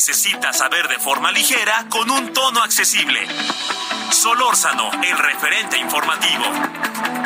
necesitas saber de forma ligera con un tono accesible. Solórzano, el referente informativo.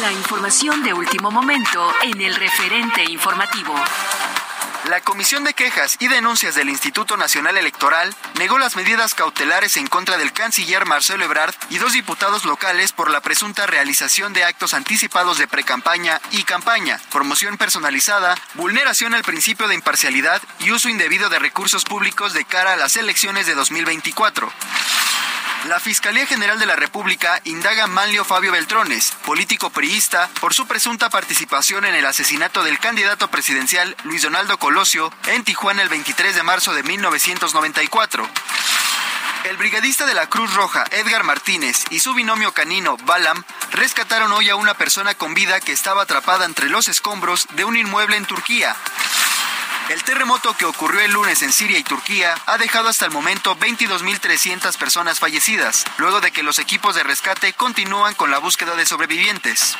La información de último momento en el referente informativo. La Comisión de Quejas y Denuncias del Instituto Nacional Electoral negó las medidas cautelares en contra del canciller Marcelo Ebrard y dos diputados locales por la presunta realización de actos anticipados de precampaña y campaña, promoción personalizada, vulneración al principio de imparcialidad y uso indebido de recursos públicos de cara a las elecciones de 2024. La Fiscalía General de la República indaga a Manlio Fabio Beltrones, político priista, por su presunta participación en el asesinato del candidato presidencial Luis Donaldo Colosio en Tijuana el 23 de marzo de 1994. El brigadista de la Cruz Roja, Edgar Martínez, y su binomio canino, Balam, rescataron hoy a una persona con vida que estaba atrapada entre los escombros de un inmueble en Turquía. El terremoto que ocurrió el lunes en Siria y Turquía ha dejado hasta el momento 22.300 personas fallecidas, luego de que los equipos de rescate continúan con la búsqueda de sobrevivientes.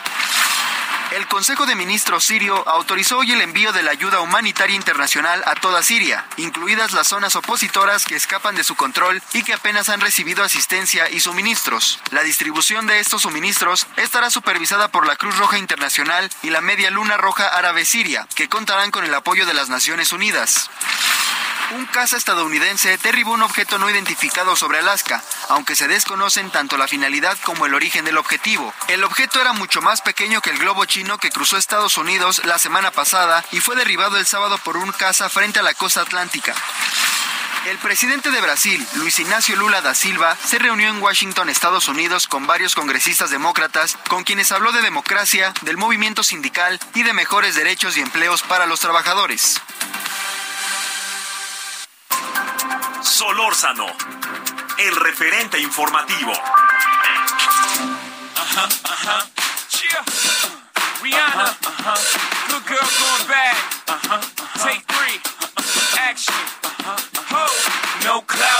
El Consejo de Ministros sirio autorizó hoy el envío de la ayuda humanitaria internacional a toda Siria, incluidas las zonas opositoras que escapan de su control y que apenas han recibido asistencia y suministros. La distribución de estos suministros estará supervisada por la Cruz Roja Internacional y la Media Luna Roja Árabe Siria, que contarán con el apoyo de las Naciones Unidas. Un caza estadounidense derribó un objeto no identificado sobre Alaska, aunque se desconocen tanto la finalidad como el origen del objetivo. El objeto era mucho más pequeño que el globo chino que cruzó Estados Unidos la semana pasada y fue derribado el sábado por un caza frente a la costa atlántica. El presidente de Brasil, Luis Ignacio Lula da Silva, se reunió en Washington, Estados Unidos, con varios congresistas demócratas, con quienes habló de democracia, del movimiento sindical y de mejores derechos y empleos para los trabajadores. Solórzano, el referente informativo. Uh-huh, uh-huh. Yeah. Rihanna, uh-huh. good girl going bad. Take three, action. Ho,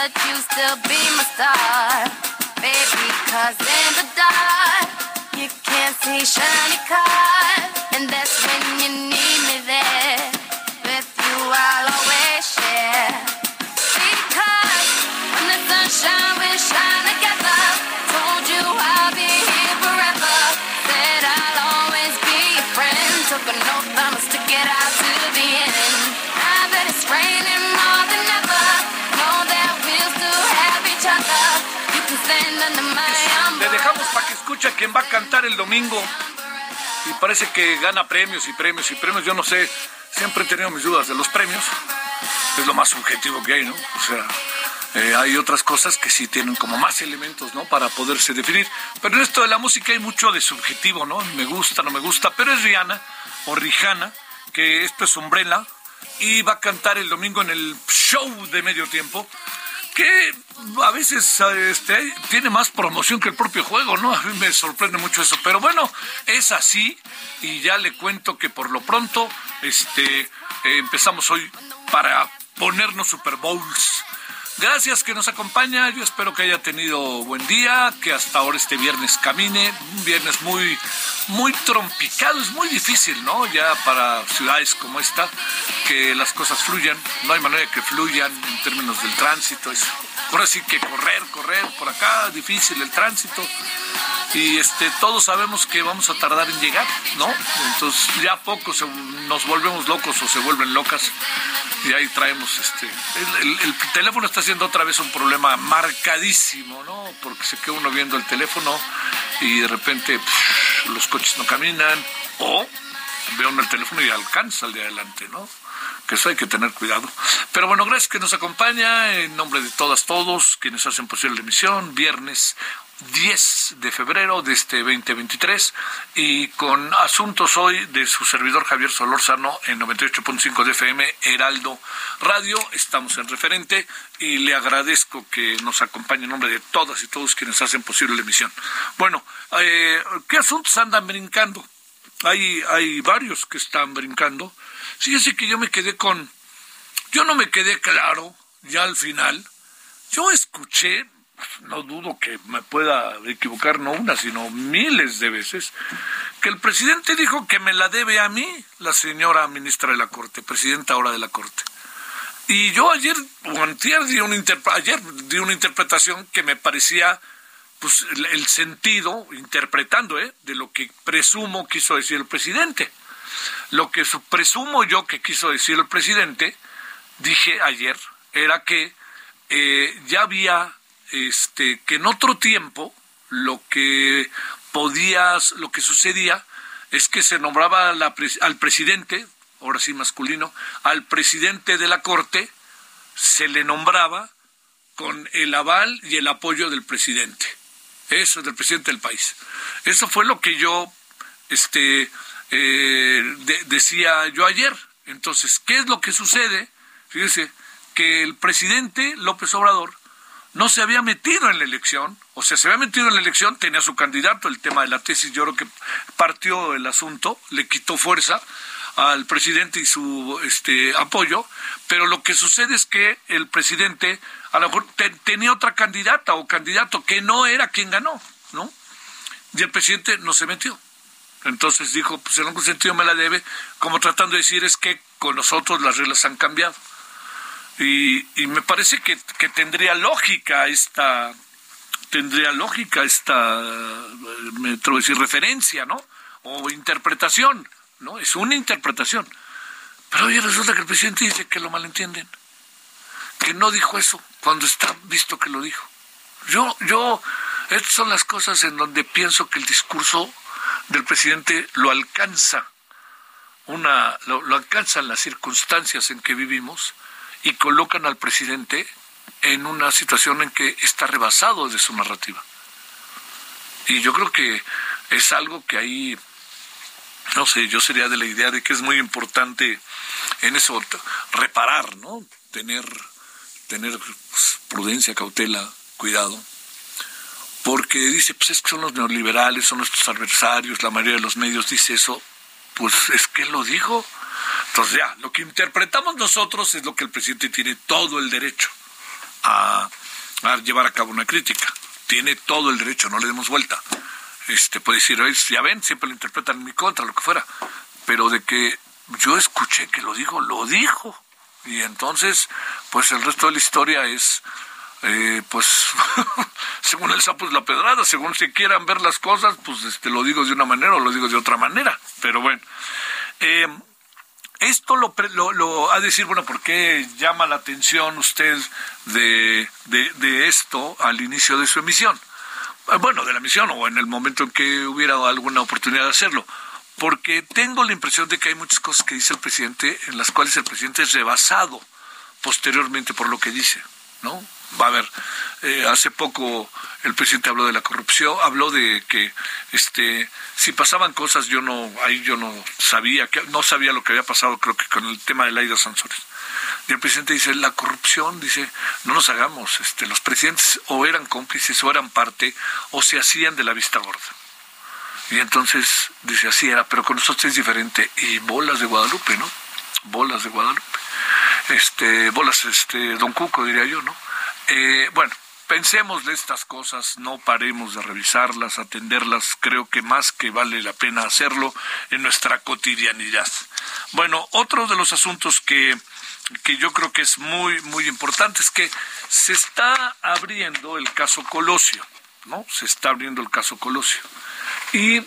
but you still be my star. Baby, cause in the dark, you can't see shiny cars. And that's when you need me there. With you, I'll always share. Because when the sunshine will para que escuche quién va a cantar el domingo. Y parece que gana premios y premios y premios. Yo no sé, siempre he tenido mis dudas de los premios. es lo más subjetivo que hay, ¿no? O sea, eh, hay otras cosas que sí tienen como más elementos, ¿no? Para poderse definir. Pero en esto de la música hay mucho de subjetivo, ¿no? Me gusta, no me gusta, pero es Rihanna o Rijana, que esto es Umbrella, y va a cantar el domingo en el show de medio tiempo que a veces este, tiene más promoción que el propio juego, ¿no? A mí me sorprende mucho eso. Pero bueno, es así y ya le cuento que por lo pronto este, eh, empezamos hoy para ponernos Super Bowls. Gracias que nos acompaña. Yo espero que haya tenido buen día, que hasta ahora este viernes camine. Un viernes muy, muy trompicado. Es muy difícil, ¿no? Ya para ciudades como esta, que las cosas fluyan. No hay manera de que fluyan en términos del tránsito. Ahora sí que correr, correr por acá, difícil el tránsito y este todos sabemos que vamos a tardar en llegar, ¿no? Entonces ya poco nos volvemos locos o se vuelven locas y ahí traemos este el, teléfono está siendo otra vez un problema marcadísimo, ¿no? Porque se queda uno viendo el teléfono y de repente los coches no caminan o ve uno el teléfono y alcanza al de adelante, ¿no? que eso hay que tener cuidado. Pero bueno, gracias que nos acompaña en nombre de todas, todos, quienes hacen posible la emisión, viernes 10 de febrero de este 2023 y con asuntos hoy de su servidor Javier Solórzano en 98.5 de FM Heraldo Radio. Estamos en referente y le agradezco que nos acompañe en nombre de todas y todos quienes hacen posible la emisión. Bueno, eh, ¿qué asuntos andan brincando? Hay, hay varios que están brincando. Fíjese que yo me quedé con... Yo no me quedé claro ya al final. Yo escuché no dudo que me pueda equivocar no una, sino miles de veces, que el presidente dijo que me la debe a mí la señora ministra de la Corte, presidenta ahora de la Corte. Y yo ayer o antier di una, ayer di una interpretación que me parecía pues el, sentido, interpretando, ¿eh? de lo que presumo quiso decir el presidente. Lo que presumo yo que quiso decir el presidente, dije ayer, era que eh, ya había este, que en otro tiempo lo que podías, lo que sucedía es que se nombraba al presidente, ahora sí masculino, al presidente de la Corte, se le nombraba con el aval y el apoyo del presidente. Eso, del presidente del país. Eso fue lo que yo este, eh, decía yo ayer. Entonces, ¿qué es lo que sucede? Fíjese, que el presidente López Obrador no se había metido en la elección, o sea, se había metido en la elección, tenía su candidato, el tema de la tesis, yo creo que partió el asunto, le quitó fuerza al presidente y su este apoyo, pero lo que sucede es que el presidente a lo mejor tenía otra candidata o candidato que no era quien ganó, ¿no? Y el presidente no se metió. Entonces dijo, pues en algún sentido me la debe, como tratando de decir es que con nosotros las reglas han cambiado. Y, me parece que, tendría lógica esta, tendría lógica esta, me atrevo a decir, referencia, ¿no? O interpretación, ¿no? Es una interpretación. Pero hoy resulta que el presidente dice que lo malentienden, que no dijo eso cuando está visto que lo dijo. Yo, yo, estas son las cosas en donde pienso que el discurso del presidente lo alcanza, una, lo, lo alcanzan las circunstancias en que vivimos y colocan al presidente en una situación en que está rebasado de su narrativa. Y yo creo que es algo que ahí, no sé, yo sería de la idea de que es muy importante en eso reparar, ¿no? Tener, tener pues, prudencia, cautela, cuidado. Porque dice, pues es que son los neoliberales, son nuestros adversarios, la mayoría de los medios dice eso, pues es que lo dijo. Entonces ya, lo que interpretamos nosotros es lo que el presidente tiene todo el derecho a, llevar a cabo una crítica. Tiene todo el derecho, no le demos vuelta. Este puede decir, ya ven, siempre lo interpretan en mi contra, lo que fuera. Pero de que yo escuché que lo dijo, lo dijo. Y entonces, pues el resto de la historia es, eh, pues, según el sapo es la pedrada, según si quieran ver las cosas, pues este, lo digo de una manera o lo digo de otra manera. Pero bueno, eh, esto lo, lo, a decir, bueno, ¿por qué llama la atención usted de, de, esto al inicio de su emisión? Eh, bueno, de la emisión o en el momento en que hubiera alguna oportunidad de hacerlo. Porque tengo la impresión de que hay muchas cosas que dice el presidente en las cuales el presidente es rebasado posteriormente por lo que dice, ¿no? Va a ver, eh, hace poco el presidente habló de la corrupción, habló de que este si pasaban cosas yo no ahí yo no sabía no sabía lo que había pasado creo que con el tema de Laida Sansores. Y el presidente dice, la corrupción, dice, no nos hagamos, este los presidentes o eran cómplices o eran parte o se hacían de la vista gorda. Y entonces dice, así era, pero con nosotros es diferente y bolas de Guadalupe, ¿no? Bolas de Guadalupe. Este, bolas este Don Cuco diría yo, ¿no? Eh, bueno, pensemos de estas cosas, no paremos de revisarlas, atenderlas, creo que más que vale la pena hacerlo en nuestra cotidianidad. Bueno, otro de los asuntos que, que yo creo que es muy, muy importante es que se está abriendo el caso Colosio, ¿no? Se está abriendo el caso Colosio. Y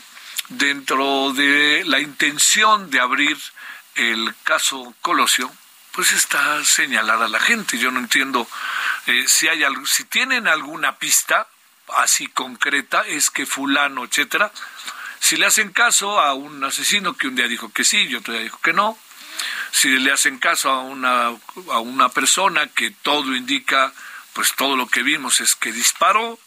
dentro de la intención de abrir el caso Colosio, pues está señalada la gente. Yo no entiendo eh, si hay algo, si tienen alguna pista así concreta, es que fulano, etcétera, si le hacen caso a un asesino que un día dijo que sí y otro día dijo que no, si le hacen caso a una, a una persona que todo indica, pues todo lo que vimos es que disparó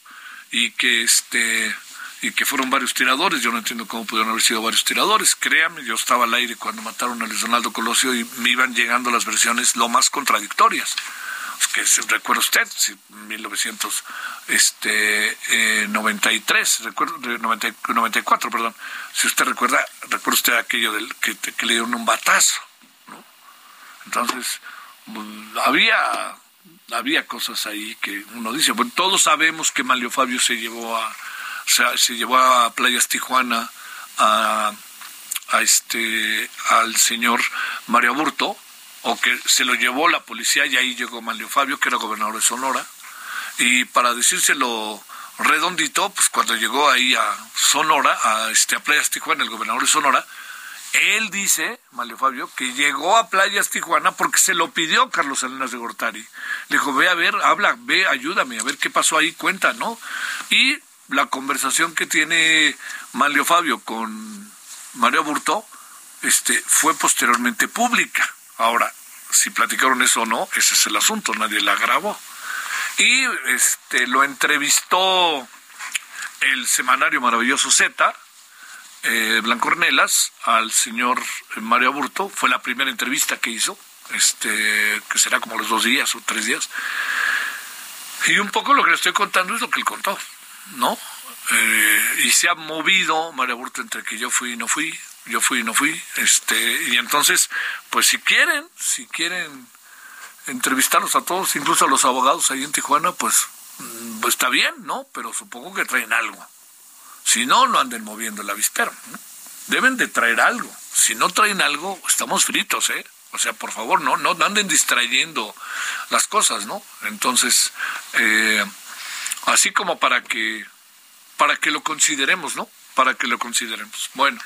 y que este y que fueron varios tiradores. Yo no entiendo cómo pudieron haber sido varios tiradores. Créame, yo estaba al aire cuando mataron a Luis Colosio y me iban llegando las versiones lo más contradictorias. Que recuerda usted, si 1993, este, recuerdo, 94, perdón. Si usted recuerda, recuerda usted aquello del que, le dieron un batazo. Entonces, pues, había había cosas ahí que uno dice, bueno, todos sabemos que Malio Fabio se llevó a, se llevó a Playas Tijuana a, a este al señor Mario Aburto o que se lo llevó la policía y ahí llegó Manlio Fabio que era gobernador de Sonora y para decírselo redondito pues cuando llegó ahí a Sonora a este a Playas Tijuana el gobernador de Sonora él dice, Manlio Fabio, que llegó a Playas Tijuana porque se lo pidió Carlos Salinas de Gortari. Le dijo, ve a ver, habla, ve, ayúdame, a ver qué pasó ahí, cuenta, ¿no? Y la conversación que tiene Manlio Fabio con Mario Burto este, fue posteriormente pública. Ahora, si platicaron eso o no, ese es el asunto, nadie la grabó. Y este, lo entrevistó el semanario maravilloso Z, eh, Blanco Ornelas, al señor Mario Aburto. Fue la primera entrevista que hizo, este, que será como los dos días o tres días. Y un poco lo que le estoy contando es lo que él contó. ¿no? Eh, y se ha movido María Burto entre que yo fui y no fui, yo fui y no fui, este, y entonces, pues si quieren, si quieren entrevistarlos a todos, incluso a los abogados ahí en Tijuana, pues, mm, pues está bien, ¿no? Pero supongo que traen algo. Si no, no anden moviendo la avispero. Deben de traer algo. Si no traen algo, estamos fritos, ¿eh? O sea, por favor, no, no anden distrayendo las cosas, ¿no? Entonces, eh, así como para que para que lo consideremos, ¿no? Para que lo consideremos. Bueno,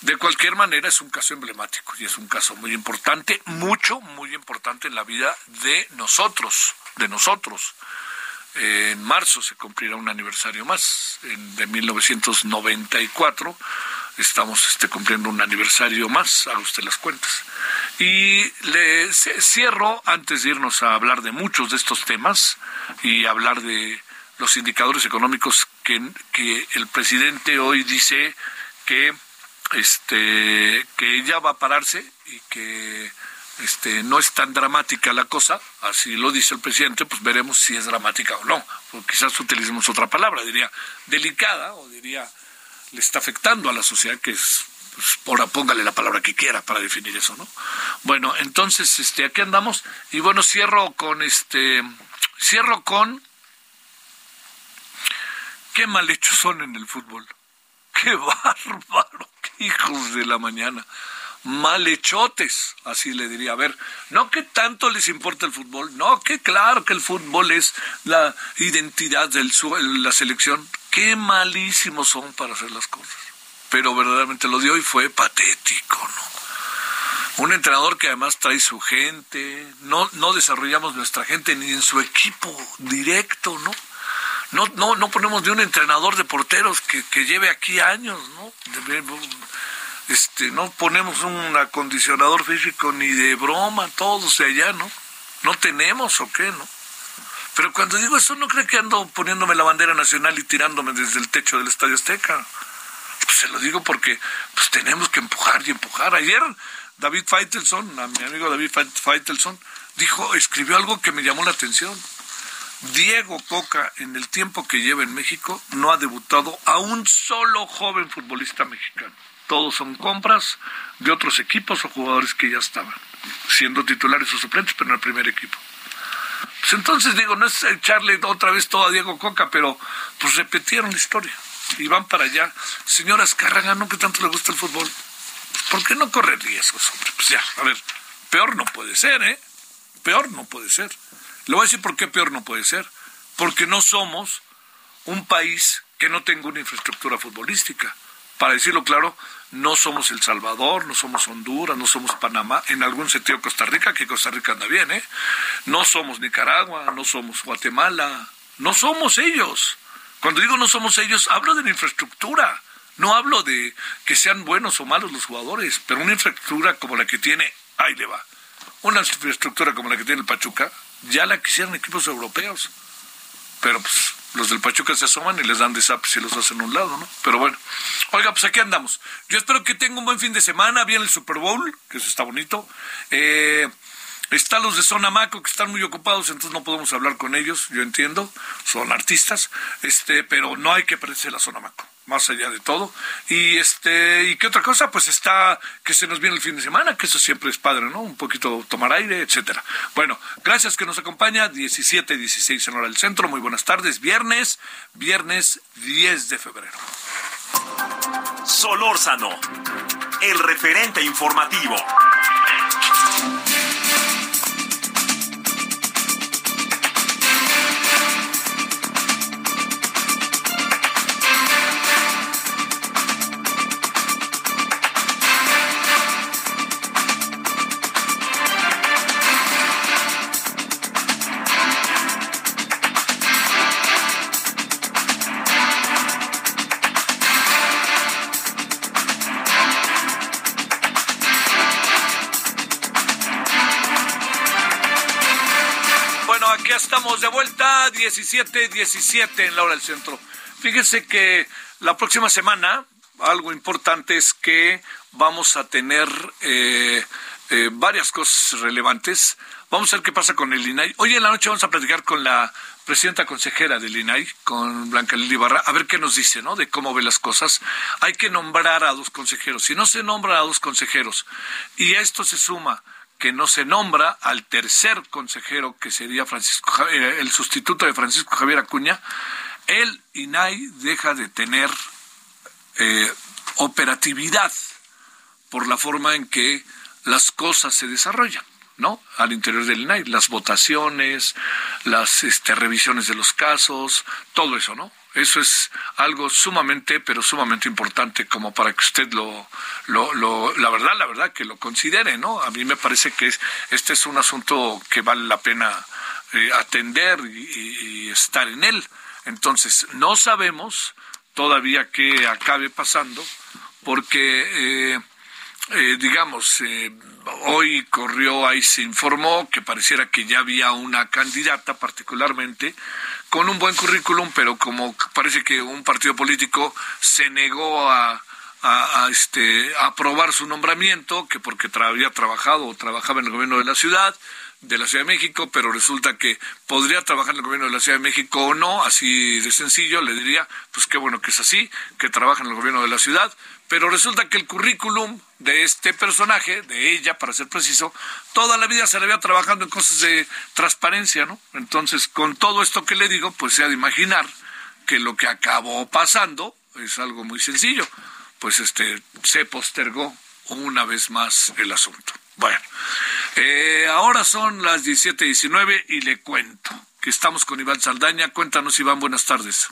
de cualquier manera es un caso emblemático y es un caso muy importante, mucho, muy importante en la vida de nosotros, de nosotros. en marzo se cumplirá un aniversario más, en, de 1994. Estamos este, cumpliendo un aniversario más, haga usted las cuentas. Y le cierro, antes de irnos a hablar de muchos de estos temas y hablar de los indicadores económicos que el presidente hoy dice que este que ya va a pararse y que este no es tan dramática la cosa, así lo dice el presidente, pues veremos si es dramática o no. O quizás utilicemos otra palabra, diría delicada o diría le está afectando a la sociedad que es pues, ahora póngale la palabra que quiera para definir eso, ¿no? Bueno, entonces este aquí andamos y bueno, cierro con este cierro con qué mal hechos son en el fútbol. Qué bárbaro, qué hijos de la mañana. Malhechotes, así le diría. A ver, no que tanto les importa el fútbol, no que claro que el fútbol es la identidad de la selección. Qué malísimos son para hacer las cosas. Pero verdaderamente lo de hoy fue patético, ¿no? Un entrenador que además trae su gente, no, no desarrollamos nuestra gente ni en su equipo directo, ¿no? No, no, no ponemos ni un entrenador de porteros que, que lleve aquí años, ¿no? Este, no ponemos un acondicionador físico ni de broma, todos de allá, ¿no? ¿No tenemos o qué, no? Pero cuando digo eso, no creo que ando poniéndome la bandera nacional y tirándome desde el techo del Estadio Azteca. Pues se lo digo porque pues tenemos que empujar y empujar. Ayer David Feitelson, mi amigo David Feitelson, dijo, escribió algo que me llamó la atención. Diego Coca, en el tiempo que lleva en México, no ha debutado a un solo joven futbolista mexicano. Todos son compras de otros equipos o jugadores que ya estaban, siendo titulares o suplentes, pero en el primer equipo. Pues entonces digo, no es echarle otra vez todo a Diego Coca, pero pues repitieron la historia y van para allá. Señoras Carraga, ¿no que tanto le gusta el fútbol? ¿Por qué no correr riesgos, hombre? Pues ya, a ver, peor no puede ser, ¿eh? Peor no puede ser. Le voy a decir por qué peor no puede ser. Porque no somos un país que no tenga una infraestructura futbolística. Para decirlo claro, no somos El Salvador, no somos Honduras, no somos Panamá, en algún sentido Costa Rica, que Costa Rica anda bien, ¿eh? No somos Nicaragua, no somos Guatemala, no somos ellos. Cuando digo no somos ellos, hablo de la infraestructura. No hablo de que sean buenos o malos los jugadores, pero una infraestructura como la que tiene, ahí le va. Una infraestructura como la que tiene el Pachuca, ya la quisieran equipos europeos. Pero pues los del Pachuca se asoman y les dan de y los hacen a un lado, ¿no? Pero bueno. Oiga, pues aquí andamos. Yo espero que tenga un buen fin de semana. Viene el Super Bowl, que eso está bonito. Eh, están los de Zona Maco que están muy ocupados, entonces no podemos hablar con ellos, yo entiendo, son artistas, este, pero no hay que perderse la Zona Maco más allá de todo. Y este, y qué otra cosa, pues está que se nos viene el fin de semana, que eso siempre es padre, ¿no? Un poquito tomar aire, etcétera. Bueno, gracias que nos acompaña, 17, 16 en hora del centro, muy buenas tardes, viernes, viernes 10 de febrero. Solórzano, el referente informativo. 17, 17 en la hora del centro. Fíjese que la próxima semana, algo importante es que vamos a tener eh, eh, varias cosas relevantes. Vamos a ver qué pasa con el INAI. Hoy en la noche vamos a platicar con la presidenta consejera del INAI, con Blanca Lili Barra, a ver qué nos dice, ¿no? De cómo ve las cosas. Hay que nombrar a dos consejeros. Si no se nombra a dos consejeros y esto se suma que no se nombra al tercer consejero, que sería Francisco eh, el sustituto de Francisco Javier Acuña, el INAI deja de tener eh, operatividad por la forma en que las cosas se desarrollan. ¿no? Al interior del INAI, las votaciones, las este, revisiones de los casos, todo eso, ¿no? Eso es algo sumamente, pero sumamente importante como para que usted lo, lo, lo, la verdad, la verdad, que lo considere, ¿no? A mí me parece que es, este es un asunto que vale la pena eh, atender y, estar en él. Entonces, no sabemos todavía qué acabe pasando, porque, eh, eh, digamos, hoy corrió, ahí se informó que pareciera que ya había una candidata particularmente con un buen currículum, pero como parece que un partido político se negó a, a, este, aprobar su nombramiento, que porque había trabajado o trabajaba en el gobierno de la ciudad, de la Ciudad de México, pero resulta que podría trabajar en el gobierno de la Ciudad de México o no, así de sencillo, le diría, pues qué bueno que es así, que trabaja en el gobierno de la ciudad, pero resulta que el currículum de este personaje, de ella, para ser preciso, toda la vida se le había trabajando en cosas de transparencia, ¿no? Entonces, con todo esto que le digo, pues se ha de imaginar que lo que acabó pasando es algo muy sencillo, pues este se postergó una vez más el asunto. Bueno, eh, ahora son las 17:19 y le cuento que estamos con Iván Saldaña. Cuéntanos, Iván, buenas tardes.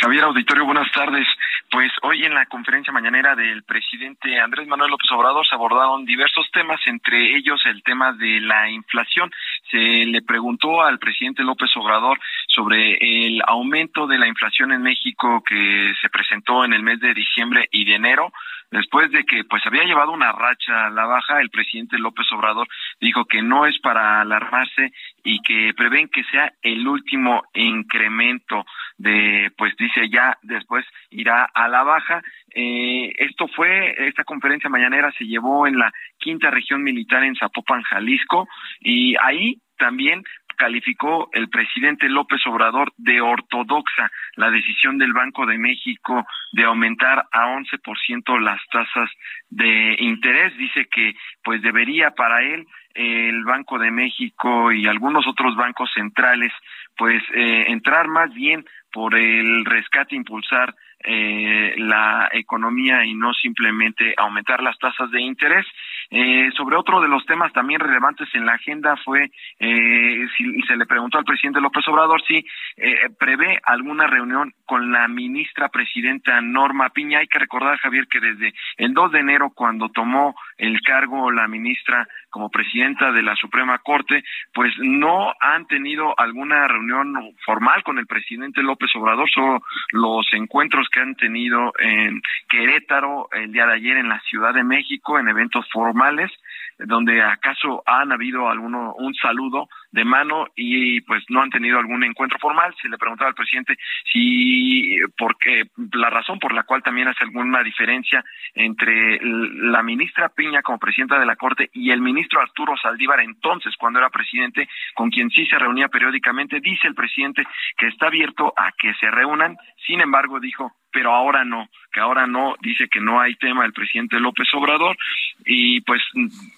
Javier Auditorio, buenas tardes. Pues hoy en la conferencia mañanera del presidente Andrés Manuel López Obrador se abordaron diversos temas, entre ellos el tema de la inflación. se le preguntó al presidente López Obrador sobre el aumento de la inflación en México que se presentó en el mes de diciembre y de enero después de que pues había llevado una racha a la baja, el presidente López Obrador dijo que no es para alarmarse y que prevén que sea el último incremento de, pues dice ya después irá a la baja. Eh, esto fue, esta conferencia mañanera se llevó en la quinta región militar en Zapopan, Jalisco, y ahí también calificó el presidente López Obrador de ortodoxa la decisión del Banco de México de aumentar a 11% las tasas de interés. Dice que pues debería para él el Banco de México y algunos otros bancos centrales pues eh, entrar más bien por el rescate, impulsar eh, la economía y no simplemente aumentar las tasas de interés. Eh, sobre otro de los temas también relevantes en la agenda fue, eh, si se le preguntó al presidente López Obrador si eh, prevé alguna reunión con la ministra presidenta Norma Piña. Hay que recordar, Javier, que desde el 2 de enero, cuando tomó el cargo la ministra como presidenta de la Suprema Corte, pues no han tenido alguna reunión formal con el presidente López Obrador, solo los encuentros que han tenido en Querétaro el día de ayer en la Ciudad de México, en eventos formales, donde acaso han habido alguno un saludo de mano y pues no han tenido algún encuentro formal. Se le preguntaba al presidente si porque la razón por la cual también hace alguna diferencia entre la ministra Piña como presidenta de la Corte y el ministro Arturo Saldívar entonces cuando era presidente con quien sí se reunía periódicamente, dice el presidente que está abierto a que se reúnan, sin embargo dijo pero ahora no, que ahora no, dice que no hay tema el presidente López Obrador y pues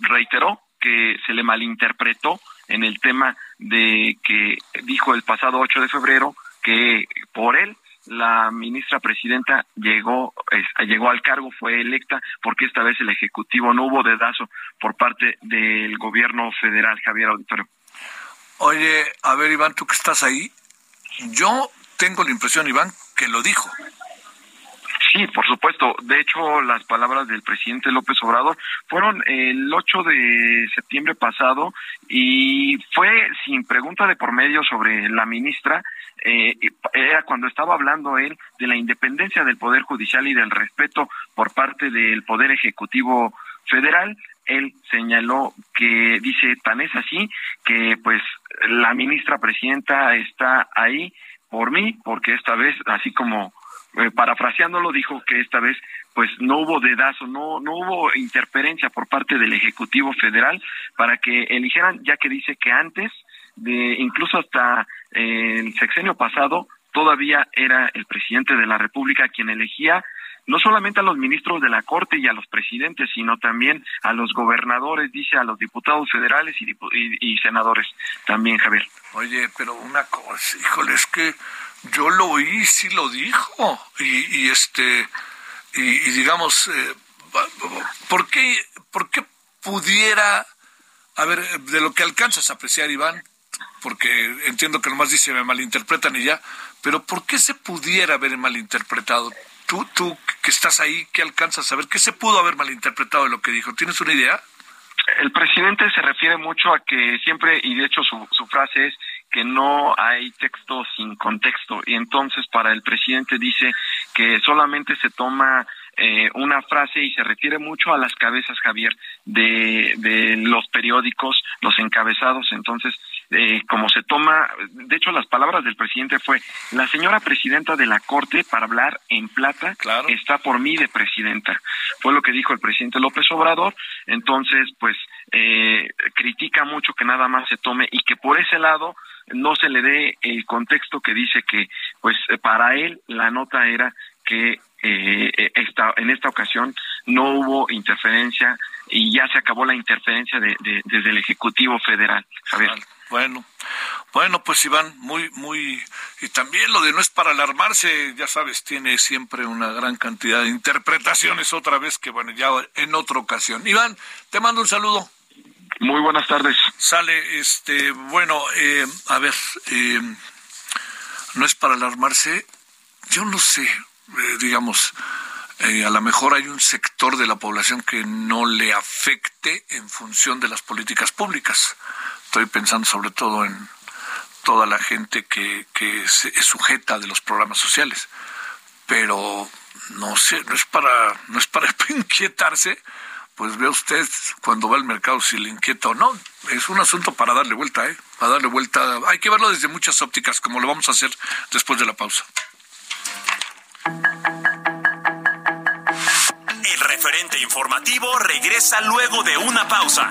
reiteró que se le malinterpretó en el tema de que dijo el pasado 8 de febrero que por él la ministra presidenta llegó llegó al cargo, fue electa, porque esta vez el ejecutivo no hubo dedazo por parte del gobierno federal, Javier Auditorio. Oye, a ver, Iván, tú que estás ahí, yo tengo la impresión, Iván, que lo dijo. Sí, por supuesto. De hecho, las palabras del presidente López Obrador fueron el 8 de septiembre pasado y fue sin pregunta de por medio sobre la ministra. Eh, era cuando estaba hablando él de la independencia del Poder Judicial y del respeto por parte del Poder Ejecutivo Federal. Él señaló que dice, tan es así que pues la ministra presidenta está ahí por mí, porque esta vez, así como eh, parafraseándolo, dijo que esta vez pues no hubo dedazo, no, no hubo interferencia por parte del Ejecutivo Federal para que eligieran, ya que dice que antes, de incluso hasta eh, el sexenio pasado, todavía era el presidente de la República quien elegía no solamente a los ministros de la Corte y a los presidentes, sino también a los gobernadores, dice a los diputados federales y, y, y senadores también, Javier. Oye, pero una cosa, híjole, es que yo lo oí, sí lo dijo. Y, y este, y, digamos, eh, ¿por, qué, ¿por qué pudiera, a ver, de lo que alcanzas a apreciar, Iván, porque entiendo que nomás dice me malinterpretan y ya, pero ¿por qué se pudiera haber malinterpretado? Tú, tú que estás ahí, ¿qué alcanzas a ver? ¿Qué se pudo haber malinterpretado de lo que dijo? ¿Tienes una idea? El presidente se refiere mucho a que siempre, y de hecho su, su frase es, que no hay texto sin contexto y entonces para el presidente dice que solamente se toma eh, una frase y se refiere mucho a las cabezas, Javier, de, de los periódicos, los encabezados. Entonces, eh, como se toma, de hecho, las palabras del presidente fue: la señora presidenta de la Corte para hablar en plata está por mí de presidenta. Fue lo que dijo el presidente López Obrador. Entonces, pues, eh, critica mucho que nada más se tome y que por ese lado no se le dé el contexto que dice que, pues, para él la nota era que eh, esta, en esta ocasión no hubo interferencia y ya se acabó la interferencia de, de, desde el Ejecutivo Federal. Bueno, bueno, pues Iván, muy, muy, y también lo de no es para alarmarse, ya sabes, tiene siempre una gran cantidad de interpretaciones otra vez que, bueno, ya en otra ocasión. Iván, te mando un saludo. Muy buenas tardes. Sale, este, bueno, eh, a ver, eh, no es para alarmarse, yo no sé, eh, digamos, eh, a lo mejor hay un sector de la población que no le afecte en función de las políticas públicas Estoy pensando sobre todo en toda la gente que, que es sujeta de los programas sociales. Pero no sé, no es para, no es para inquietarse, pues ve usted cuando va al mercado si le inquieta o no. Es un asunto para darle vuelta, ¿eh? Para darle vuelta. Hay que verlo desde muchas ópticas, como lo vamos a hacer después de la pausa. El referente informativo regresa luego de una pausa.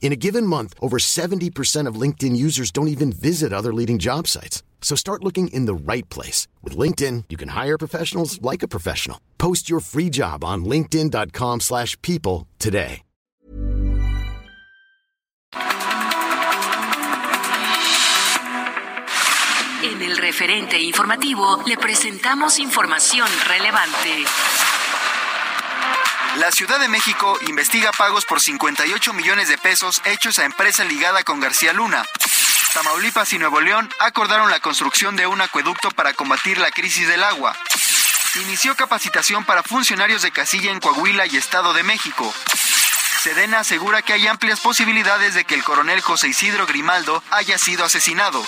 In a given month, over 70% of LinkedIn users don't even visit other leading job sites. So start looking in the right place. With LinkedIn, you can hire professionals like a professional. Post your free job on linkedin.com slash people today. En el referente informativo le presentamos información relevante. La Ciudad de México investiga pagos por 58 millones de pesos hechos a empresa ligada con García Luna. Tamaulipas y Nuevo León acordaron la construcción de un acueducto para combatir la crisis del agua. Inició capacitación para funcionarios de casilla en Coahuila y Estado de México. Sedena asegura que hay amplias posibilidades de que el coronel José Isidro Grimaldo haya sido asesinado.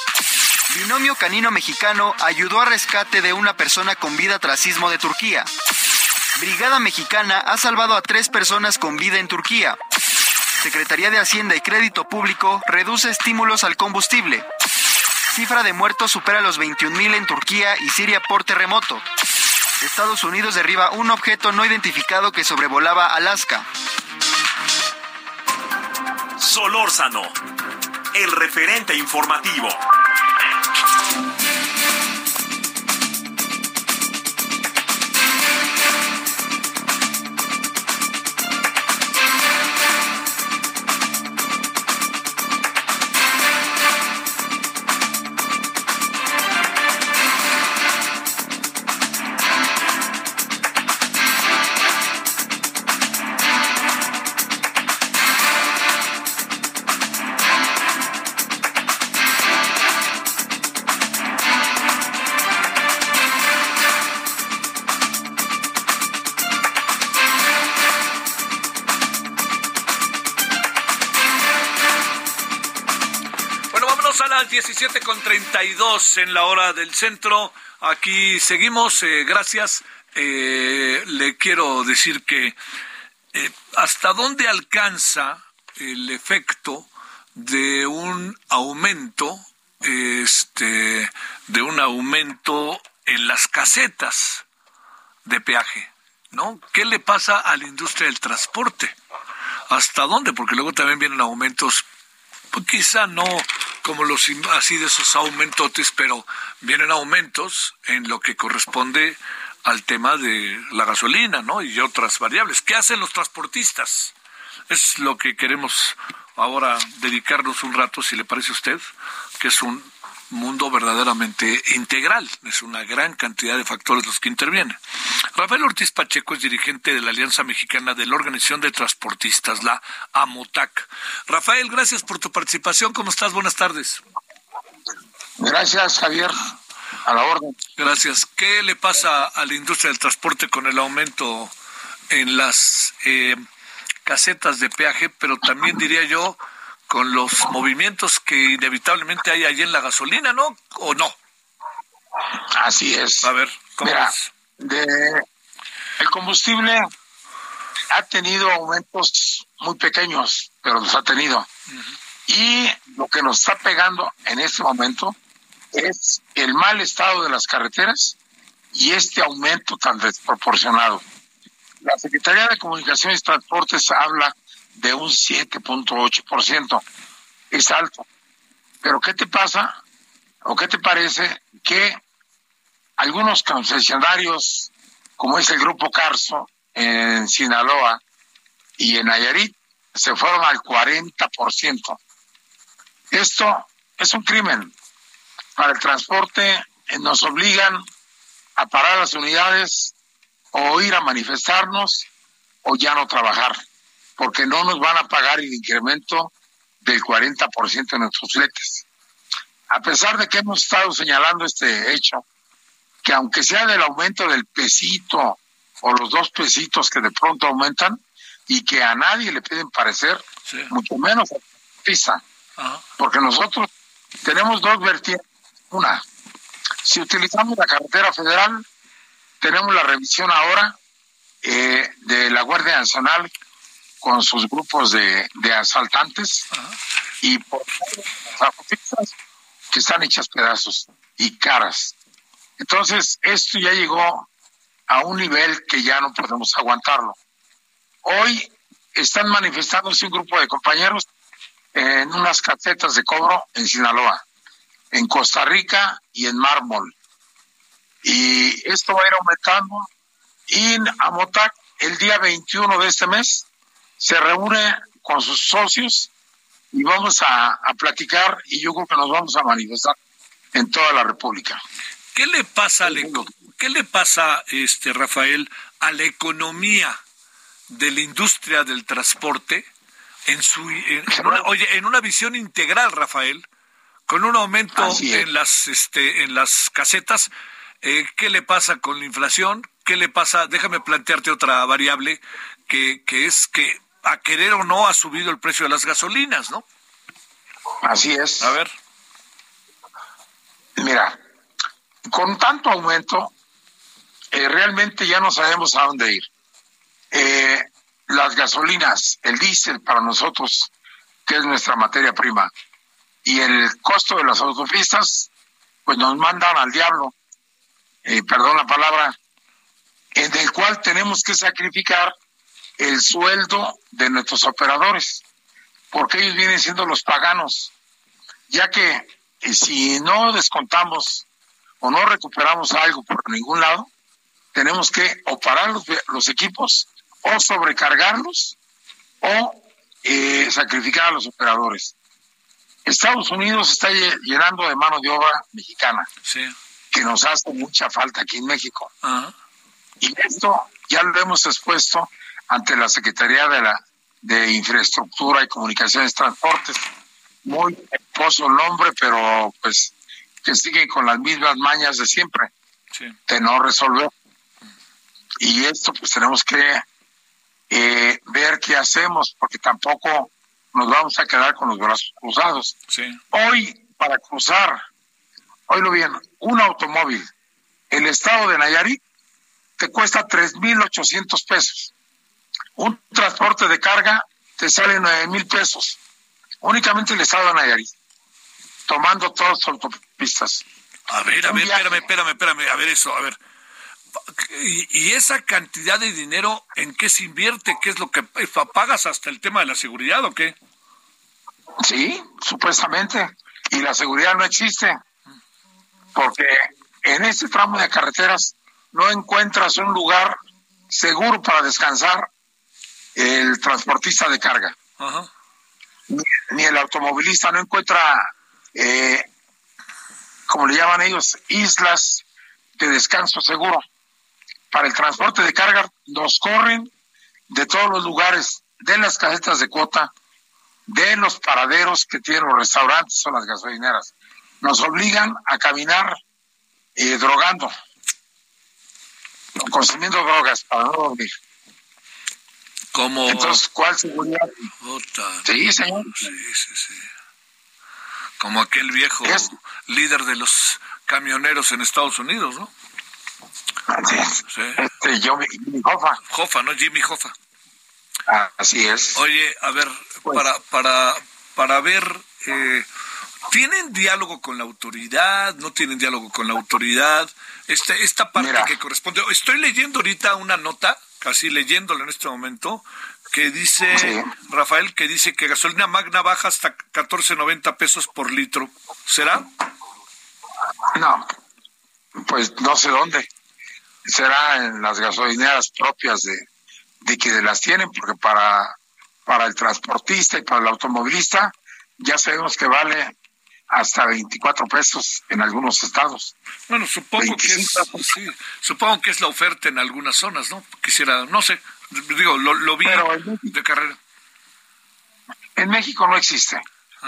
Binomio canino mexicano ayudó a rescate de una persona con vida tras sismo de Turquía. Brigada Mexicana ha salvado a tres personas con vida en Turquía. Secretaría de Hacienda y Crédito Público reduce estímulos al combustible. Cifra de muertos supera los 21.000 en Turquía y Siria por terremoto. Estados Unidos derriba un objeto no identificado que sobrevolaba Alaska. Solórzano, el referente informativo. 7 con 32 en la hora del centro. Aquí seguimos. Eh, gracias. Eh, le quiero decir que eh, hasta dónde alcanza el efecto de un aumento, este, de un aumento en las casetas de peaje, ¿no? ¿Qué le pasa a la industria del transporte? ¿Hasta dónde? Porque luego también vienen aumentos, pues quizá no como los así de esos aumentotes, pero vienen aumentos en lo que corresponde al tema de la gasolina, ¿no? Y otras variables. ¿Qué hacen los transportistas? Es lo que queremos ahora dedicarnos un rato, si le parece a usted, que es un mundo verdaderamente integral. Es una gran cantidad de factores los que intervienen. Rafael Ortiz Pacheco es dirigente de la Alianza Mexicana de la Organización de Transportistas, la AMOTAC. Rafael, gracias por tu participación. ¿Cómo estás? Buenas tardes. Gracias, Javier. A la orden. Gracias. ¿Qué le pasa a la industria del transporte con el aumento en las eh, casetas de peaje, pero también diría yo con los movimientos que inevitablemente hay allí en la gasolina, ¿no? ¿O no? Así es. A ver, ¿cómo Mira, de, el combustible ha tenido aumentos muy pequeños, pero los ha tenido. Y lo que nos está pegando en este momento es el mal estado de las carreteras y este aumento tan desproporcionado. La Secretaría de Comunicaciones y Transportes habla de un 7.8%. Es alto. Pero ¿qué te pasa o qué te parece que algunos concesionarios, como es el Grupo Carso en Sinaloa y en Nayarit, se fueron al 40%. Esto es un crimen. Para el transporte eh, nos obligan a parar las unidades o ir a manifestarnos o ya no trabajar, porque no nos van a pagar el incremento del 40% en nuestros fletes. A pesar de que hemos estado señalando este hecho, que aunque sea del aumento del pesito o los dos pesitos que de pronto aumentan y que a nadie le piden parecer, mucho menos a PISA, porque nosotros tenemos dos vertientes. Una, si utilizamos la carretera federal, tenemos la revisión ahora eh, de la Guardia Nacional con sus grupos de, asaltantes y por las que están hechas pedazos y caras. Entonces, esto ya llegó a un nivel que ya no podemos aguantarlo. Hoy están manifestándose un grupo de compañeros en unas casetas de cobro en Sinaloa, en Costa Rica y en Mármol. Y esto va a ir aumentando. Y Amotac, el día 21 de este mes, se reúne con sus socios y vamos a, a platicar y yo creo que nos vamos a manifestar en toda la República. ¿Qué le pasa, ¿qué le pasa, este Rafael, a la economía de la industria del transporte en su una, oye, en una visión integral, Rafael, con un aumento en las este en las casetas, eh, ¿qué le pasa con la inflación? ¿Qué le pasa? Déjame plantearte otra variable que, que es que a querer o no ha subido el precio de las gasolinas, ¿no? Así es. A ver. Mira, con tanto aumento, eh, realmente ya no sabemos a dónde ir. Eh, las gasolinas, el diésel para nosotros, que es nuestra materia prima, y el costo de las autopistas, pues nos mandan al diablo, eh, perdón la palabra, en el cual tenemos que sacrificar el sueldo de nuestros operadores, porque ellos vienen siendo los paganos, ya que si no descontamos o no recuperamos algo por ningún lado, tenemos que o parar los, equipos o sobrecargarlos o eh, sacrificar a los operadores. Estados Unidos está llenando de mano de obra mexicana, que nos hace mucha falta aquí en México. Y esto ya lo hemos expuesto ante la Secretaría de la de Infraestructura y Comunicaciones Transportes. Muy el nombre, pero pues que siguen con las mismas mañas de siempre, de no resolver. Y esto pues tenemos que eh, ver qué hacemos, porque tampoco nos vamos a quedar con los brazos cruzados. Hoy, para cruzar, lo bien, un automóvil, el estado de Nayarit, te cuesta 3.800 pesos. Un transporte de carga te sale 9.000 pesos. Únicamente el estado de Nayarit tomando todas las autopistas. A ver, a ver, espérame, espérame, espérame, a ver eso, a ver. ¿Y, esa cantidad de dinero en qué se invierte? ¿Qué es lo que pagas hasta el tema de la seguridad o qué? Sí, supuestamente. Y la seguridad no existe. Porque en este tramo de carreteras no encuentras un lugar seguro para descansar el transportista de carga. ni, el automovilista no encuentra eh, como le llaman ellos, islas de descanso seguro. Para el transporte de carga nos corren de todos los lugares, de las casetas de cuota, de los paraderos que tienen los restaurantes o las gasolineras. Nos obligan a caminar eh, drogando, consumiendo drogas para no dormir. ¿Cómo? Entonces, ¿cuál seguridad? Sí, señor. Sí, sí, sí como aquel viejo líder de los camioneros en Estados Unidos, ¿no? Así es. Sí. Este, Jimmy Hoffa. Hoffa, ¿no? Jimmy Hoffa. así es. Oye, a ver, pues para, para, para ver, eh, ¿tienen diálogo con la autoridad? ¿No tienen diálogo con la autoridad? Este, esta parte que corresponde. Estoy leyendo ahorita una nota, casi leyéndola en este momento, que dice, Rafael, que dice que gasolina magna baja hasta 14.90 pesos por litro. ¿Será? No. pues no sé dónde. Será en las gasolineras propias de, de quienes las tienen, porque para, para el transportista y para el automovilista ya sabemos que vale hasta 24 pesos en algunos estados. Bueno, supongo que es, sí, supongo que es la oferta en algunas zonas, ¿no? Quisiera, no sé, digo, lo, lo vi de carrera. En México no existe.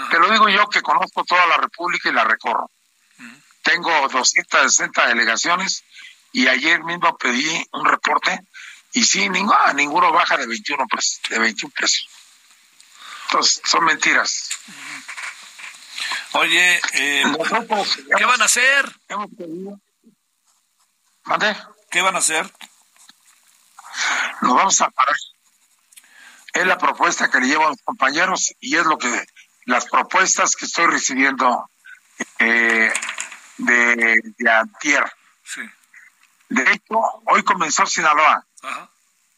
Te lo digo yo que conozco toda la República y la recorro. Tengo 260 delegaciones y ayer mismo pedí un reporte y sí, ninguno, ninguno baja de 21 pesos, de 21 pesos. Entonces, son mentiras. Oye, eh, ¿qué van a hacer? ¿Mande? ¿Qué van a hacer? Nos vamos a parar. Es la propuesta que le llevo a los compañeros y es lo que las propuestas que estoy recibiendo eh, de, de Antier. Sí. De hecho, hoy comenzó Sinaloa.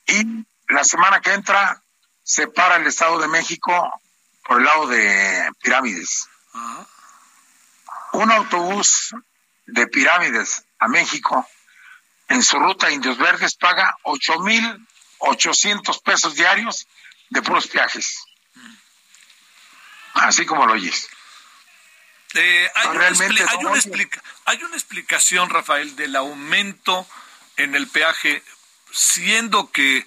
Y la semana que entra se para el Estado de México por el lado de Pirámides. Un autobús de Pirámides a México en su ruta Indios Verdes paga ocho mil ochocientos pesos diarios de puros viajes. Así como lo oyes. Eh, hay, una hay, una explicación, Rafael, del aumento en el peaje, siendo que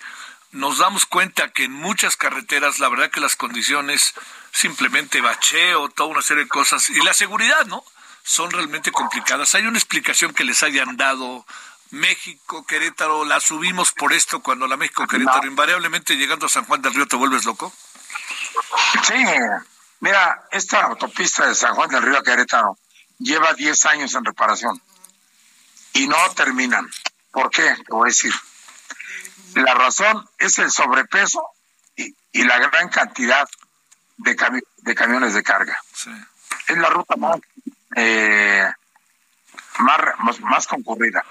nos damos cuenta que en muchas carreteras, la verdad que las condiciones, simplemente bacheo, toda una serie de cosas, y la seguridad, ¿no? Son realmente complicadas. ¿Hay una explicación que les hayan dado México, Querétaro, la subimos por esto cuando la México, Querétaro, invariablemente llegando a San Juan del Río te vuelves loco? Sí, Mira, esta autopista de San Juan del Río a Querétaro lleva 10 años en reparación y no terminan. ¿Por qué? Te voy a decir. La razón es el sobrepeso y, la gran cantidad de, de camiones de carga. Es la ruta más, eh, más, más concurrida.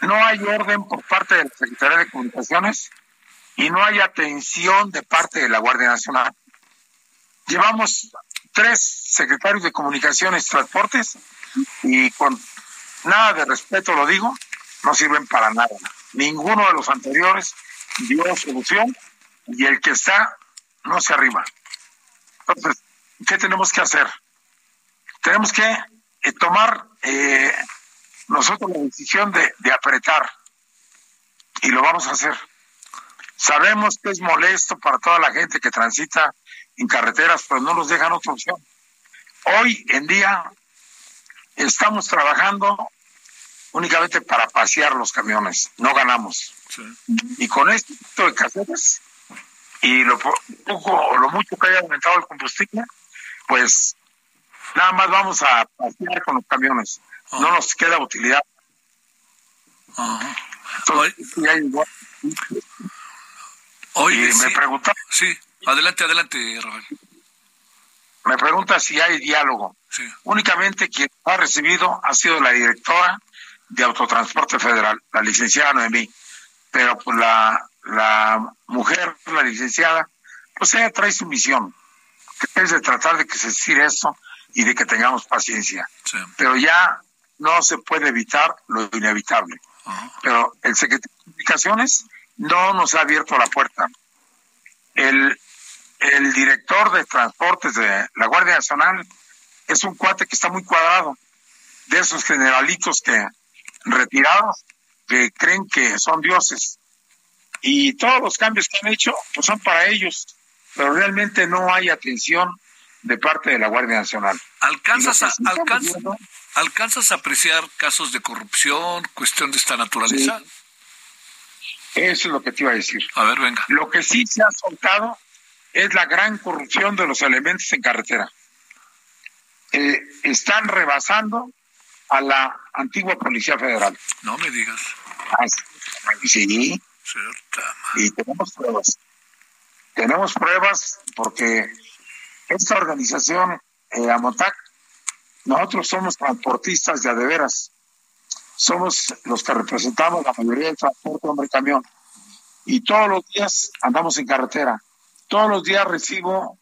No hay orden por parte de la Secretaría de Comunicaciones y no hay atención de parte de la Guardia Nacional. Llevamos tres secretarios de comunicaciones y transportes y con nada de respeto lo digo, no sirven para nada. Ninguno de los anteriores dio solución y el que está no se arriba. Entonces, ¿qué tenemos que hacer? Tenemos que eh, tomar eh, nosotros la decisión de, de apretar y lo vamos a hacer. Sabemos que es molesto para toda la gente que transita en carreteras, pero no nos dejan otra opción. Hoy en día estamos trabajando únicamente para pasear los camiones, no ganamos. Y con esto de casetas y lo poco o lo mucho que haya aumentado el combustible, pues nada más vamos a pasear con los camiones. No nos queda utilidad. Oye, me pregunta sí. Adelante, adelante, Rafael. Me pregunta si hay diálogo. Únicamente quien ha recibido ha sido la directora de Autotransporte Federal, la licenciada Noemí. Pero pues la, la mujer, la licenciada, pues ella trae su misión, que es de tratar de que se decir esto y de que tengamos paciencia. Pero ya no se puede evitar lo inevitable. Pero el secretario de Comunicaciones no nos ha abierto la puerta. El, el director de transportes de la Guardia Nacional es un cuate que está muy cuadrado, de esos generalitos que retirados que creen que son dioses. Y todos los cambios que han hecho pues son para ellos, pero realmente no hay atención de parte de la Guardia Nacional. ¿Alcanzas a, alcanzas, a apreciar casos de corrupción, cuestión de esta naturaleza? Eso es lo que te iba a decir. A ver, venga. Lo que sí se ha soltado es la gran corrupción de los elementos en carretera. Eh, están rebasando a la antigua Policía Federal. No me digas. sí. Y tenemos pruebas. Tenemos pruebas porque esta organización, eh, Amotac, nosotros somos transportistas de adeveras. Somos los que representamos la mayoría del transporte hombre-camión. Y todos los días andamos en carretera todos los días recibo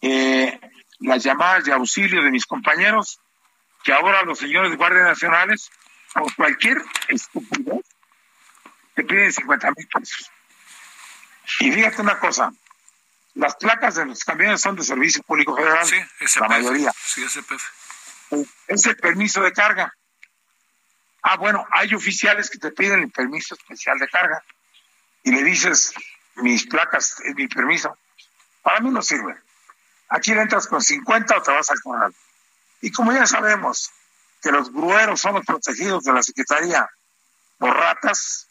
eh, las llamadas de auxilio de mis compañeros, que ahora los señores guardias nacionales por cualquier estupidez, te piden 50 mil pesos. Y fíjate una cosa, las placas de los camiones son de servicio público federal, Sí, la mayoría. Sí, SPF. Es el permiso de carga. Ah, bueno, hay oficiales que te piden el permiso especial de carga y le dices, mis placas, mi permiso. Para mí no sirve. Aquí le entras con 50 o te vas a cobrar. Y como ya sabemos que los grueros son los protegidos de la Secretaría por ratas,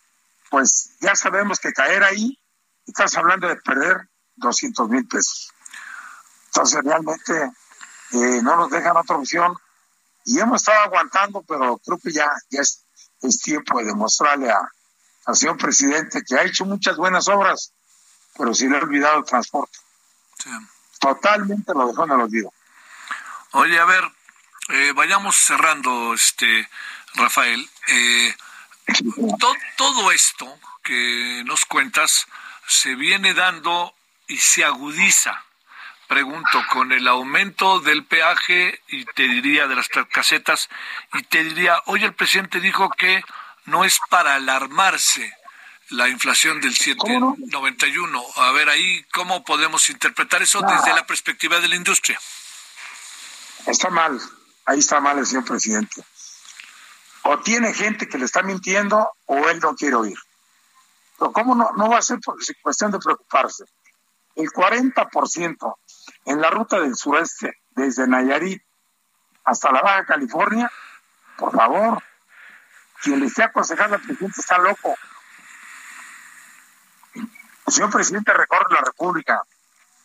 pues ya sabemos que caer ahí, estás hablando de perder 200 mil pesos. Entonces realmente eh, no nos dejan otra opción y hemos estado aguantando, pero creo que ya, ya es, es tiempo de demostrarle a, al señor presidente que ha hecho muchas buenas obras, pero si le ha olvidado el transporte. Sí. Totalmente lo dejó en el olvido. Oye, a ver, eh, vayamos cerrando, este Rafael. Eh, to- todo esto que nos cuentas se viene dando y se agudiza. Pregunto, con el aumento del peaje y te diría de las casetas, y te diría, oye, el presidente dijo que no es para alarmarse la inflación del 791. A ver, ahí, ¿cómo podemos interpretar eso desde la perspectiva de la industria? Está mal, ahí está mal el señor presidente. O tiene gente que le está mintiendo o él no quiere oír. Pero ¿cómo no, no va a ser cuestión de preocuparse? El 40% en la ruta del sureste, desde Nayarit hasta la Baja California, por favor, quien le esté aconsejando al presidente está loco. El señor presidente recorre la República.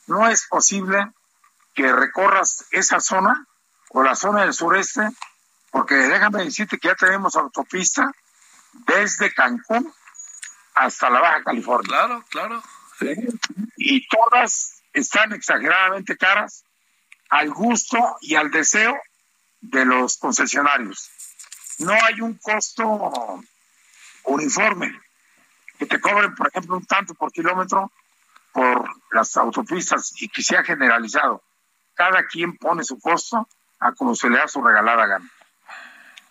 No es posible que recorras esa zona o la zona del sureste, porque déjame decirte que ya tenemos autopista desde Cancún hasta la Baja California. Claro, claro. Y todas están exageradamente caras al gusto y al deseo de los concesionarios. No hay un costo uniforme que te cobren, por ejemplo, un tanto por kilómetro por las autopistas y que sea generalizado. Cada quien pone su costo a como se le da su regalada gana.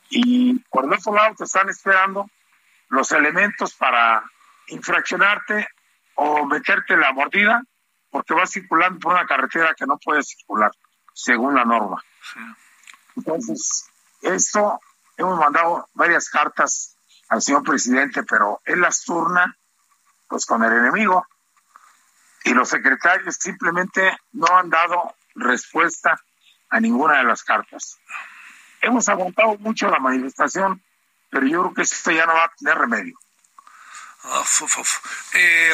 Y por el otro lado te están esperando los elementos para infraccionarte o meterte la mordida porque vas circulando por una carretera que no puedes circular según la norma. Entonces, esto hemos mandado varias cartas al señor presidente, pero él las turna pues con el enemigo y los secretarios simplemente no han dado respuesta a ninguna de las cartas. Hemos aguantado mucho la manifestación, pero yo creo que esto ya no va a tener remedio. Uf, uf, uf. Eh,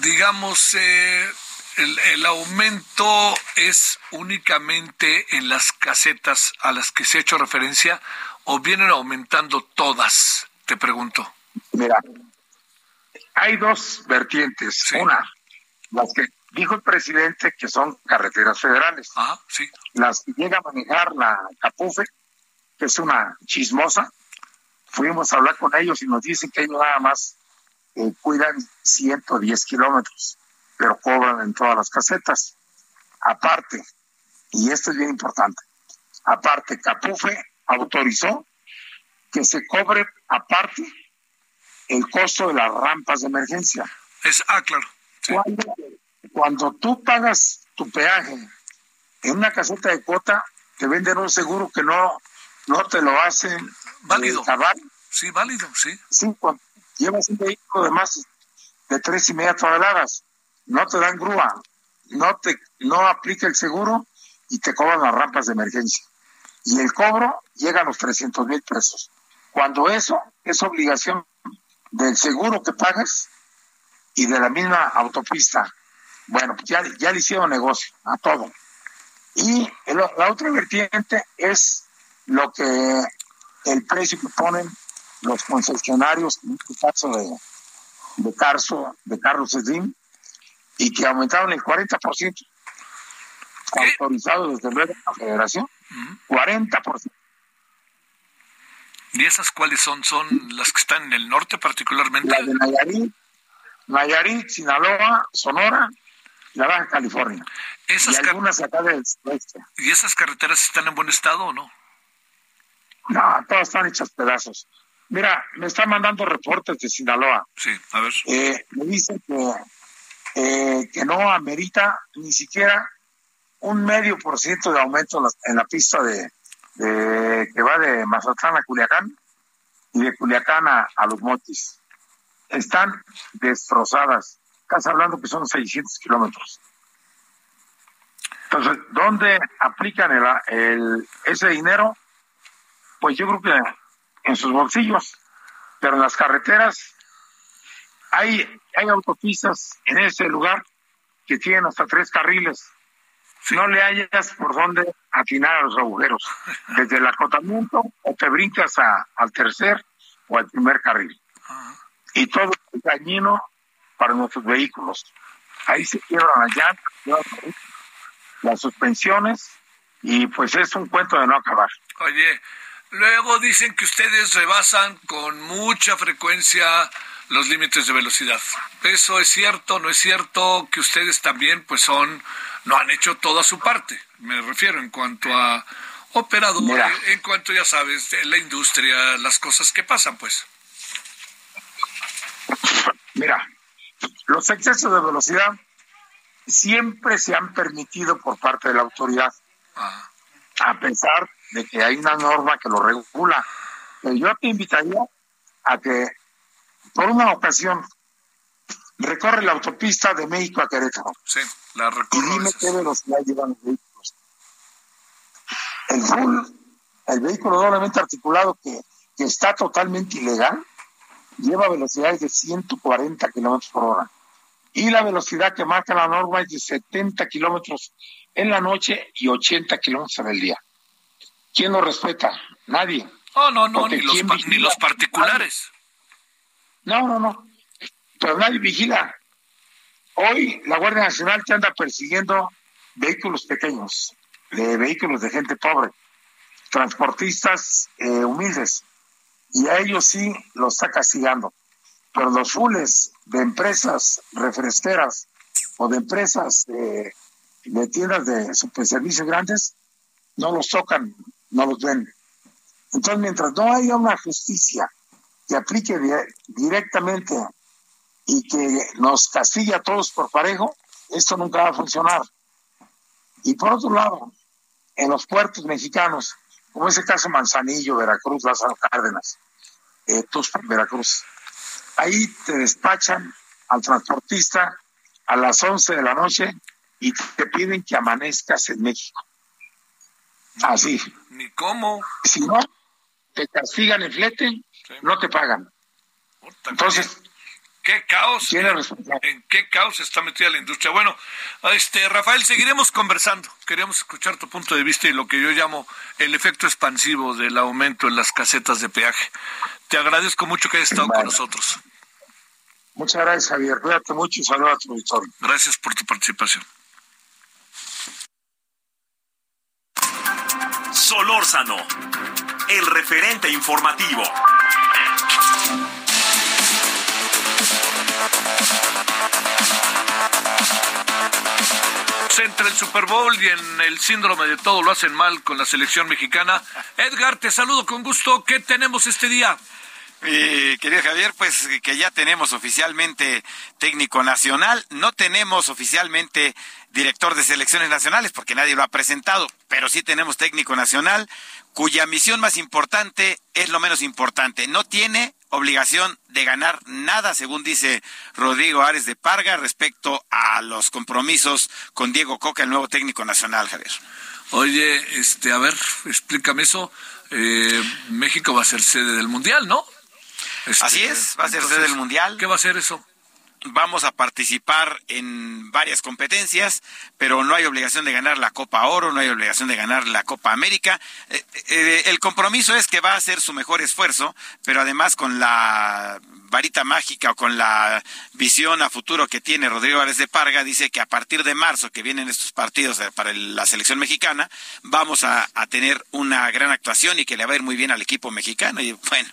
digamos, eh, el, el aumento es únicamente en las casetas a las que se ha hecho referencia o vienen aumentando todas, te pregunto. Mira, hay dos vertientes. Una, las que dijo el presidente que son carreteras federales. Ajá, sí. Las que llega a manejar la Capufe, que es una chismosa. Fuimos a hablar con ellos y nos dicen que ellos nada más eh, cuidan 110 kilómetros, pero cobran en todas las casetas. Aparte, y esto es bien importante, aparte, Capufe autorizó que se cobre aparte el costo de las rampas de emergencia. Es, ah, claro. Cuando, cuando tú pagas tu peaje en una caseta de cuota, te venden un seguro que no, no te lo hacen Válido. eh, cabal. Sí, válido, sí. Sí, cuando llevas un vehículo de más de tres y media toneladas, no te dan grúa, no te no aplica el seguro y te cobran las rampas de emergencia. Y el cobro llega a los 300 mil pesos. Cuando eso es obligación del seguro que pagas y de la misma autopista, bueno, pues ya, ya le hicieron negocio a todo. Y el- la otra vertiente es lo que el precio que ponen los concesionarios, en este caso de, de Carso, de Carlos Slim, y que aumentaron el 40%, autorizado desde luego la federación, 40%. ¿Y esas cuáles son? ¿Son las que están en el norte particularmente? La de Nayarit, Nayarit, Sinaloa, Sonora, la Baja California. Esas y algunas acá del. ¿Y esas carreteras están en buen estado o no? No, todas están hechas pedazos. Mira, me están mandando reportes de Sinaloa. Sí, a ver. Eh, me dicen que, eh, que no amerita ni siquiera un medio por ciento de aumento en la, pista de, de- que va de Mazatlán a Culiacán y de Culiacán a, a Los Mochis. Están destrozadas. Estás hablando que son 600 kilómetros. Entonces, ¿dónde aplican el, el- ese dinero? Pues yo creo que en sus bolsillos, pero en las carreteras hay, hay autopistas en ese lugar que tienen hasta tres carriles. No le hayas por dónde atinar a los agujeros. Desde el acotamiento o te brincas a- al tercer o al primer carril. Y todo es dañino para nuestros vehículos. Ahí se quiebran las llantas, las suspensiones y pues es un cuento de no acabar. Oye, luego dicen que ustedes rebasan con mucha frecuencia los límites de velocidad. ¿Eso es cierto? ¿No es cierto? Que ustedes también, pues son, no han hecho toda su parte. Me refiero en cuanto a operadores, Mira. en cuanto, ya sabes, de la industria, las cosas que pasan, pues. Mira, los excesos de velocidad siempre se han permitido por parte de la autoridad, Ah, a pesar de que hay una norma que lo regula. Pero yo te invitaría a que, por una ocasión, recorre la autopista de México a Querétaro sí, la y recorro. dime qué velocidad llevan los vehículos. El full, el vehículo doblemente articulado que, que está totalmente ilegal, lleva velocidades de 140 kilómetros por hora. Y la velocidad que marca la norma es de 70 kilómetros en la noche y 80 kilómetros en el día. ¿Quién lo respeta? Nadie. Oh, no, no, ni los, ¿quién pa- ni los particulares. No, no, no. Pero nadie vigila. Hoy la Guardia Nacional te anda persiguiendo vehículos pequeños, de vehículos de gente pobre, transportistas eh, humildes, y a ellos sí los está castigando. Pero los fules de empresas refresqueras o de empresas eh, de tiendas de superservicios grandes, no los tocan, no los ven. Entonces, mientras no haya una justicia que aplique di- directamente y que nos castigue a todos por parejo, esto nunca va a funcionar. Y por otro lado, en los puertos mexicanos, como ese caso Manzanillo, Veracruz, Lázaro Cárdenas, eh, Tuxpan, Veracruz, ahí te despachan al transportista a las 11 de la noche y te piden que amanezcas en México. Así. Ni cómo. Si no, te castigan el flete, no te pagan. Entonces, ¿Qué caos? ¿En qué caos está metida la industria? Bueno, este Rafael, seguiremos conversando. Queríamos escuchar tu punto de vista y lo que yo llamo el efecto expansivo del aumento en las casetas de peaje. Te agradezco mucho que hayas estado con nosotros. Muchas gracias, Javier. Cuídate mucho y saludos a tu auditorio. Gracias por tu participación. Solórzano, el referente informativo. Entre el Super Bowl y en el síndrome de todo lo hacen mal con la selección mexicana. Edgar, te saludo con gusto. ¿Qué tenemos este día? Querido Javier, pues que ya tenemos oficialmente técnico nacional, no tenemos oficialmente director de selecciones nacionales porque nadie lo ha presentado, pero sí tenemos técnico nacional cuya misión más importante es lo menos importante. No tiene obligación de ganar nada, según dice Rodrigo Ares de Parga, respecto a los compromisos con Diego Coca, el nuevo técnico nacional, Javier. Oye, este, a ver, explícame eso. Eh, México va a ser sede del Mundial, ¿no? Este, Así es, va a ser entonces, sede del Mundial. ¿Qué va a ser eso? Vamos a participar en varias competencias, pero no hay obligación de ganar la Copa Oro, no hay obligación de ganar la Copa América. Eh, eh, el compromiso es que va a hacer su mejor esfuerzo, pero además con la varita mágica o con la visión a futuro que tiene Rodrigo Álvarez de Parga, dice que a partir de marzo, que vienen estos partidos eh, para la selección mexicana, vamos a tener una gran actuación y que le va a ir muy bien al equipo mexicano. Y bueno,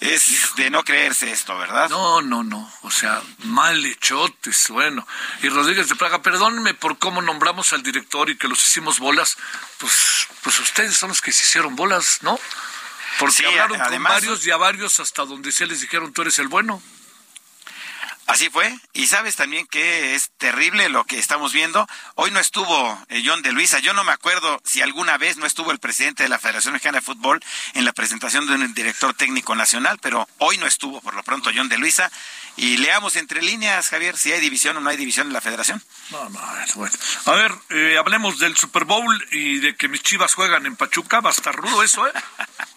Es de no creerse esto, ¿verdad? No, no, no. O sea, mal hechotes, bueno. Y Rodríguez de Praga, perdónenme por cómo nombramos al director y que los hicimos bolas. Pues, pues ustedes son los que se hicieron bolas, ¿no? Porque Sí, hablaron con varios y a varios hasta donde se les dijeron tú eres el bueno. Así fue. Y sabes también que es terrible lo que estamos viendo. Hoy no estuvo eh, John de Luisa. Yo no me acuerdo si alguna vez no estuvo el presidente de la Federación Mexicana de Fútbol en la presentación de un director técnico nacional, pero hoy no estuvo por lo pronto John de Luisa. Y leamos entre líneas, Javier, si hay división o no hay división en la federación. No, no, bueno. A ver, eh, hablemos del Super Bowl y de que mis chivas juegan en Pachuca. Va a estar rudo eso, ¿eh?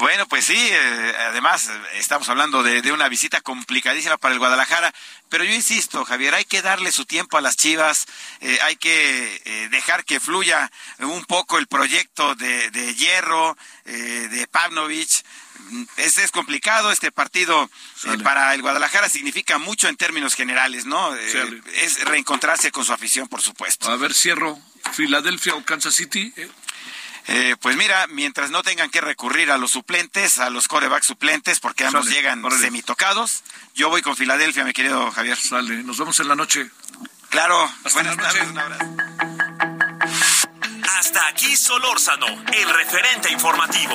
Bueno, pues sí, eh, además estamos hablando de, de una visita complicadísima para el Guadalajara, pero yo insisto, Javier, hay que darle su tiempo a las Chivas, eh, hay que eh, dejar que fluya un poco el proyecto de, de Hierro, eh, de Pavnovich. Mm, Es, es complicado este partido eh, para el Guadalajara, significa mucho en términos generales, ¿no? Eh, es reencontrarse con su afición, por supuesto. A ver, cierro. Filadelfia o Kansas City. Eh. Pues mira, mientras no tengan que recurrir a los suplentes, a los corebacks suplentes, porque ambos Sale, llegan órale. semitocados, yo voy con Filadelfia, mi querido Javier. Sale, nos vemos en la noche. Claro, Hasta buenas tardes, un abrazo. Hasta aquí Solórzano, el referente informativo.